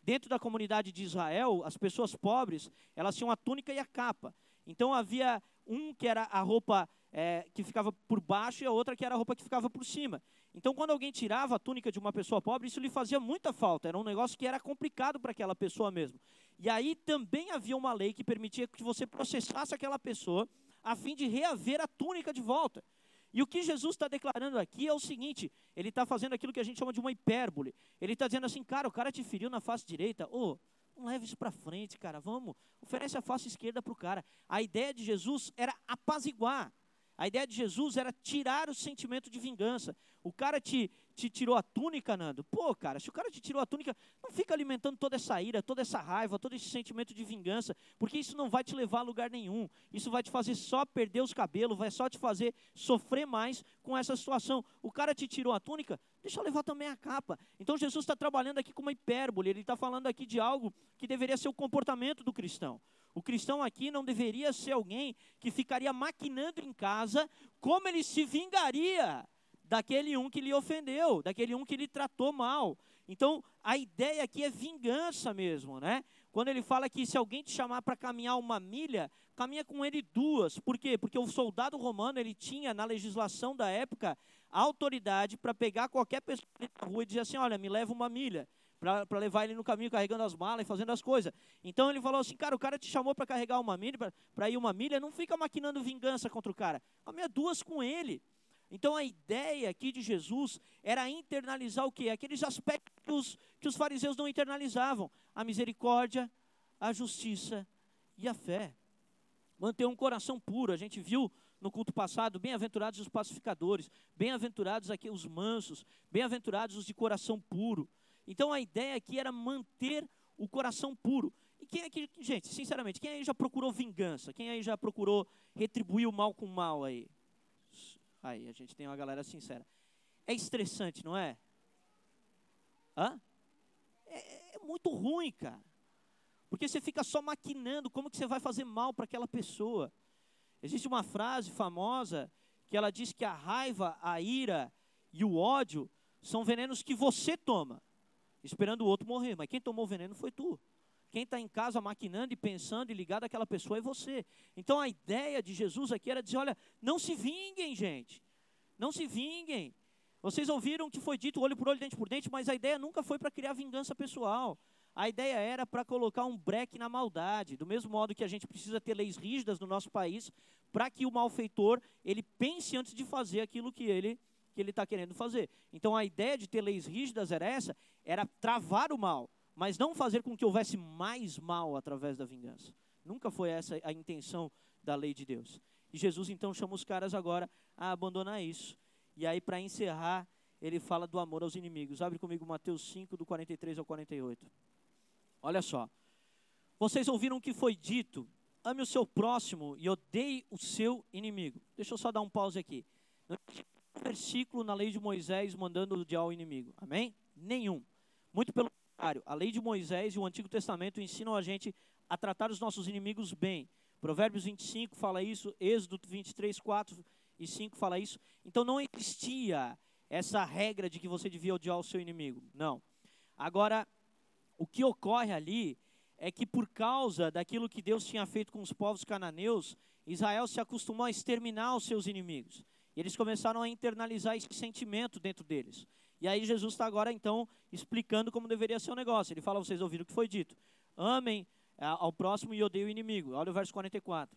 dentro da comunidade de Israel, as pessoas pobres, elas tinham a túnica e a capa. Então havia um que era a roupa é, que ficava por baixo e a outra que era a roupa que ficava por cima. Então, quando alguém tirava a túnica de uma pessoa pobre, isso lhe fazia muita falta. Era um negócio que era complicado para aquela pessoa mesmo. E aí também havia uma lei que permitia que você processasse aquela pessoa a fim de reaver a túnica de volta. E o que Jesus está declarando aqui é o seguinte: ele está fazendo aquilo que a gente chama de uma hipérbole. Ele está dizendo assim, cara, o cara te feriu na face direita. Ô, oh, não leve isso para frente, cara. Vamos, oferece a face esquerda para o cara. A ideia de Jesus era apaziguar. A ideia de Jesus era tirar o sentimento de vingança. O cara te, te tirou a túnica, Nando. Pô, cara, se o cara te tirou a túnica, não fica alimentando toda essa ira, toda essa raiva, todo esse sentimento de vingança, porque isso não vai te levar a lugar nenhum. Isso vai te fazer só perder os cabelos, vai só te fazer sofrer mais com essa situação. O cara te tirou a túnica, deixa eu levar também a capa. Então Jesus está trabalhando aqui com uma hipérbole, ele está falando aqui de algo que deveria ser o comportamento do cristão. O cristão aqui não deveria ser alguém que ficaria maquinando em casa como ele se vingaria daquele um que lhe ofendeu, daquele um que lhe tratou mal. Então, a ideia aqui é vingança mesmo, né? Quando ele fala que se alguém te chamar para caminhar uma milha, caminha com ele duas. Por quê? Porque o soldado romano, ele tinha na legislação da época a autoridade para pegar qualquer pessoa na rua e dizer assim, olha, me leva uma milha para levar ele no caminho carregando as malas e fazendo as coisas. Então ele falou assim, cara, o cara te chamou para carregar uma milha, para ir uma milha, não fica maquinando vingança contra o cara. Caminha duas com ele. Então a ideia aqui de Jesus era internalizar o quê? Aqueles aspectos que os, que os fariseus não internalizavam: a misericórdia, a justiça e a fé. Manter um coração puro. A gente viu no culto passado, bem-aventurados os pacificadores, bem-aventurados aqui os mansos, bem-aventurados os de coração puro. Então a ideia aqui era manter o coração puro. E quem é que, gente, sinceramente, quem aí já procurou vingança? Quem aí já procurou retribuir o mal com o mal aí? Aí, a gente tem uma galera sincera. É estressante, não é? Hã? É, é muito ruim, cara. Porque você fica só maquinando como que você vai fazer mal para aquela pessoa. Existe uma frase famosa que ela diz que a raiva, a ira e o ódio são venenos que você toma esperando o outro morrer. Mas quem tomou o veneno foi tu. Quem está em casa maquinando e pensando e ligado àquela pessoa é você. Então a ideia de Jesus aqui era dizer: olha, não se vinguem, gente. Não se vinguem. Vocês ouviram que foi dito olho por olho, dente por dente, mas a ideia nunca foi para criar vingança pessoal. A ideia era para colocar um breque na maldade, do mesmo modo que a gente precisa ter leis rígidas no nosso país, para que o malfeitor ele pense antes de fazer aquilo que ele que ele está querendo fazer. Então a ideia de ter leis rígidas era essa, era travar o mal, mas não fazer com que houvesse mais mal através da vingança. Nunca foi essa a intenção da lei de Deus. E Jesus então chama os caras agora a abandonar isso. E aí para encerrar, ele fala do amor aos inimigos. Abre comigo Mateus 5 do 43 ao 48. Olha só. Vocês ouviram o que foi dito: ame o seu próximo e odeie o seu inimigo. Deixa eu só dar um pause aqui. Versículo na lei de Moisés mandando odiar o inimigo. Amém? Nenhum. Muito pelo contrário, a lei de Moisés e o Antigo Testamento ensinam a gente a tratar os nossos inimigos bem. Provérbios 25 fala isso, Êxodo 23, 4 e 5 fala isso. Então não existia essa regra de que você devia odiar o seu inimigo. Não. Agora, o que ocorre ali é que por causa daquilo que Deus tinha feito com os povos cananeus, Israel se acostumou a exterminar os seus inimigos. E eles começaram a internalizar esse sentimento dentro deles. E aí Jesus está agora então explicando como deveria ser o negócio. Ele fala, vocês ouviram o que foi dito. Amem ao próximo e odeiem o inimigo. Olha o verso 44.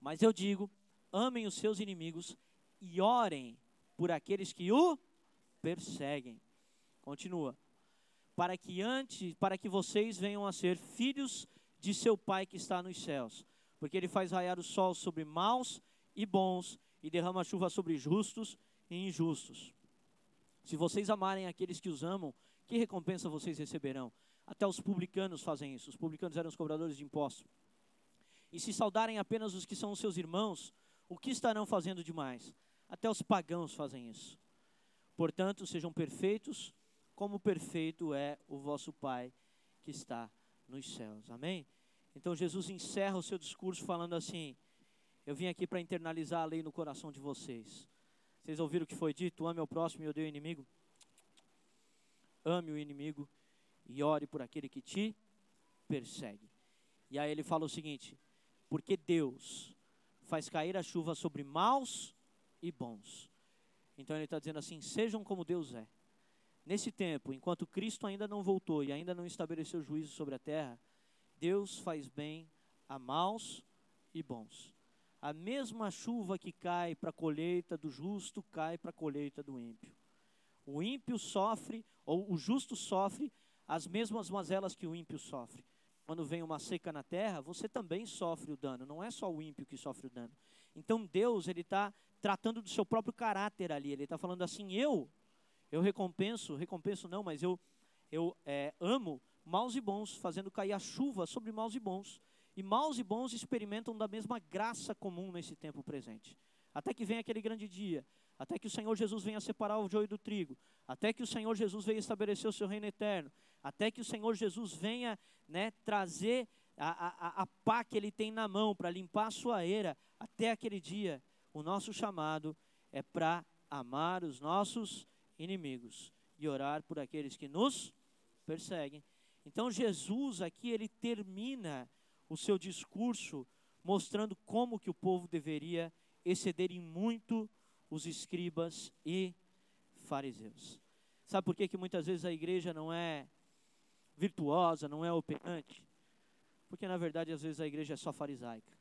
Mas eu digo, amem os seus inimigos e orem por aqueles que o perseguem. Continua para que antes, para que vocês venham a ser filhos de seu Pai que está nos céus, porque ele faz raiar o sol sobre maus e bons e derrama chuva sobre justos e injustos. Se vocês amarem aqueles que os amam, que recompensa vocês receberão? Até os publicanos fazem isso. Os publicanos eram os cobradores de impostos. E se saudarem apenas os que são os seus irmãos, o que estarão fazendo demais? Até os pagãos fazem isso. Portanto, sejam perfeitos, como perfeito é o vosso Pai que está nos céus. Amém? Então Jesus encerra o seu discurso falando assim: Eu vim aqui para internalizar a lei no coração de vocês. Vocês ouviram o que foi dito? Ame o próximo e odeie o inimigo. Ame o inimigo e ore por aquele que te persegue. E aí ele fala o seguinte: Porque Deus faz cair a chuva sobre maus e bons. Então ele está dizendo assim: sejam como Deus é. Nesse tempo, enquanto Cristo ainda não voltou e ainda não estabeleceu juízo sobre a terra, Deus faz bem a maus e bons. A mesma chuva que cai para a colheita do justo cai para a colheita do ímpio. O ímpio sofre, ou o justo sofre, as mesmas mazelas que o ímpio sofre. Quando vem uma seca na terra, você também sofre o dano, não é só o ímpio que sofre o dano. Então Deus, ele está tratando do seu próprio caráter ali, ele está falando assim: eu eu recompenso, recompenso não, mas eu, eu é, amo maus e bons, fazendo cair a chuva sobre maus e bons. E maus e bons experimentam da mesma graça comum nesse tempo presente. Até que venha aquele grande dia, até que o Senhor Jesus venha separar o joio do trigo, até que o Senhor Jesus venha estabelecer o seu reino eterno, até que o Senhor Jesus venha né, trazer a, a, a pá que ele tem na mão para limpar a sua eira, até aquele dia, o nosso chamado é para amar os nossos inimigos e orar por aqueles que nos perseguem. Então Jesus aqui ele termina o seu discurso mostrando como que o povo deveria exceder em muito os escribas e fariseus. Sabe por que, que muitas vezes a igreja não é virtuosa, não é operante? Porque na verdade às vezes a igreja é só farisaica.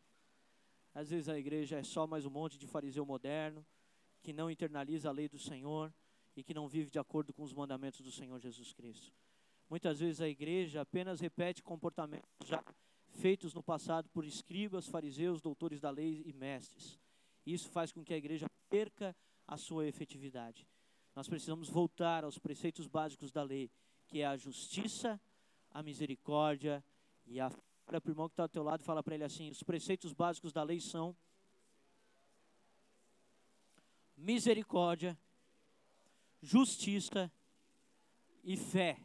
Às vezes a igreja é só mais um monte de fariseu moderno que não internaliza a lei do Senhor e que não vive de acordo com os mandamentos do Senhor Jesus Cristo. Muitas vezes a igreja apenas repete comportamentos já feitos no passado por escribas, fariseus, doutores da lei e mestres. Isso faz com que a igreja perca a sua efetividade. Nós precisamos voltar aos preceitos básicos da lei, que é a justiça, a misericórdia e a para o irmão que está ao teu lado e fala para ele assim: os preceitos básicos da lei são misericórdia, justiça e fé.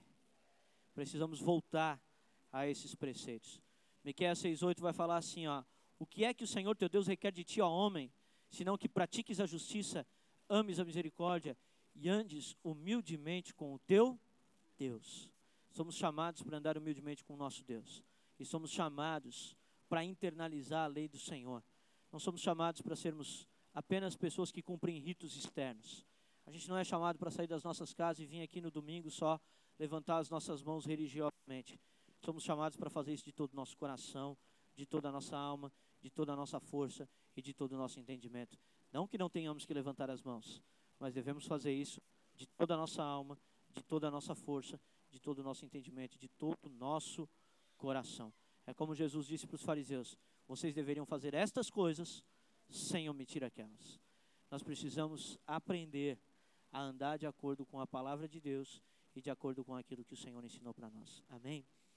Precisamos voltar a esses preceitos. Miqueias 6:8 vai falar assim, ó: O que é que o Senhor teu Deus requer de ti, ó homem, senão que pratiques a justiça, ames a misericórdia e andes humildemente com o teu Deus. Somos chamados para andar humildemente com o nosso Deus. E somos chamados para internalizar a lei do Senhor. Não somos chamados para sermos apenas pessoas que cumprem ritos externos. A gente não é chamado para sair das nossas casas e vir aqui no domingo só levantar as nossas mãos religiosamente. Somos chamados para fazer isso de todo o nosso coração, de toda a nossa alma, de toda a nossa força e de todo o nosso entendimento. Não que não tenhamos que levantar as mãos, mas devemos fazer isso de toda a nossa alma, de toda a nossa força, de todo o nosso entendimento, de todo o nosso coração. É como Jesus disse para os fariseus: vocês deveriam fazer estas coisas sem omitir aquelas. Nós precisamos aprender a andar de acordo com a palavra de Deus e de acordo com aquilo que o Senhor ensinou para nós. Amém?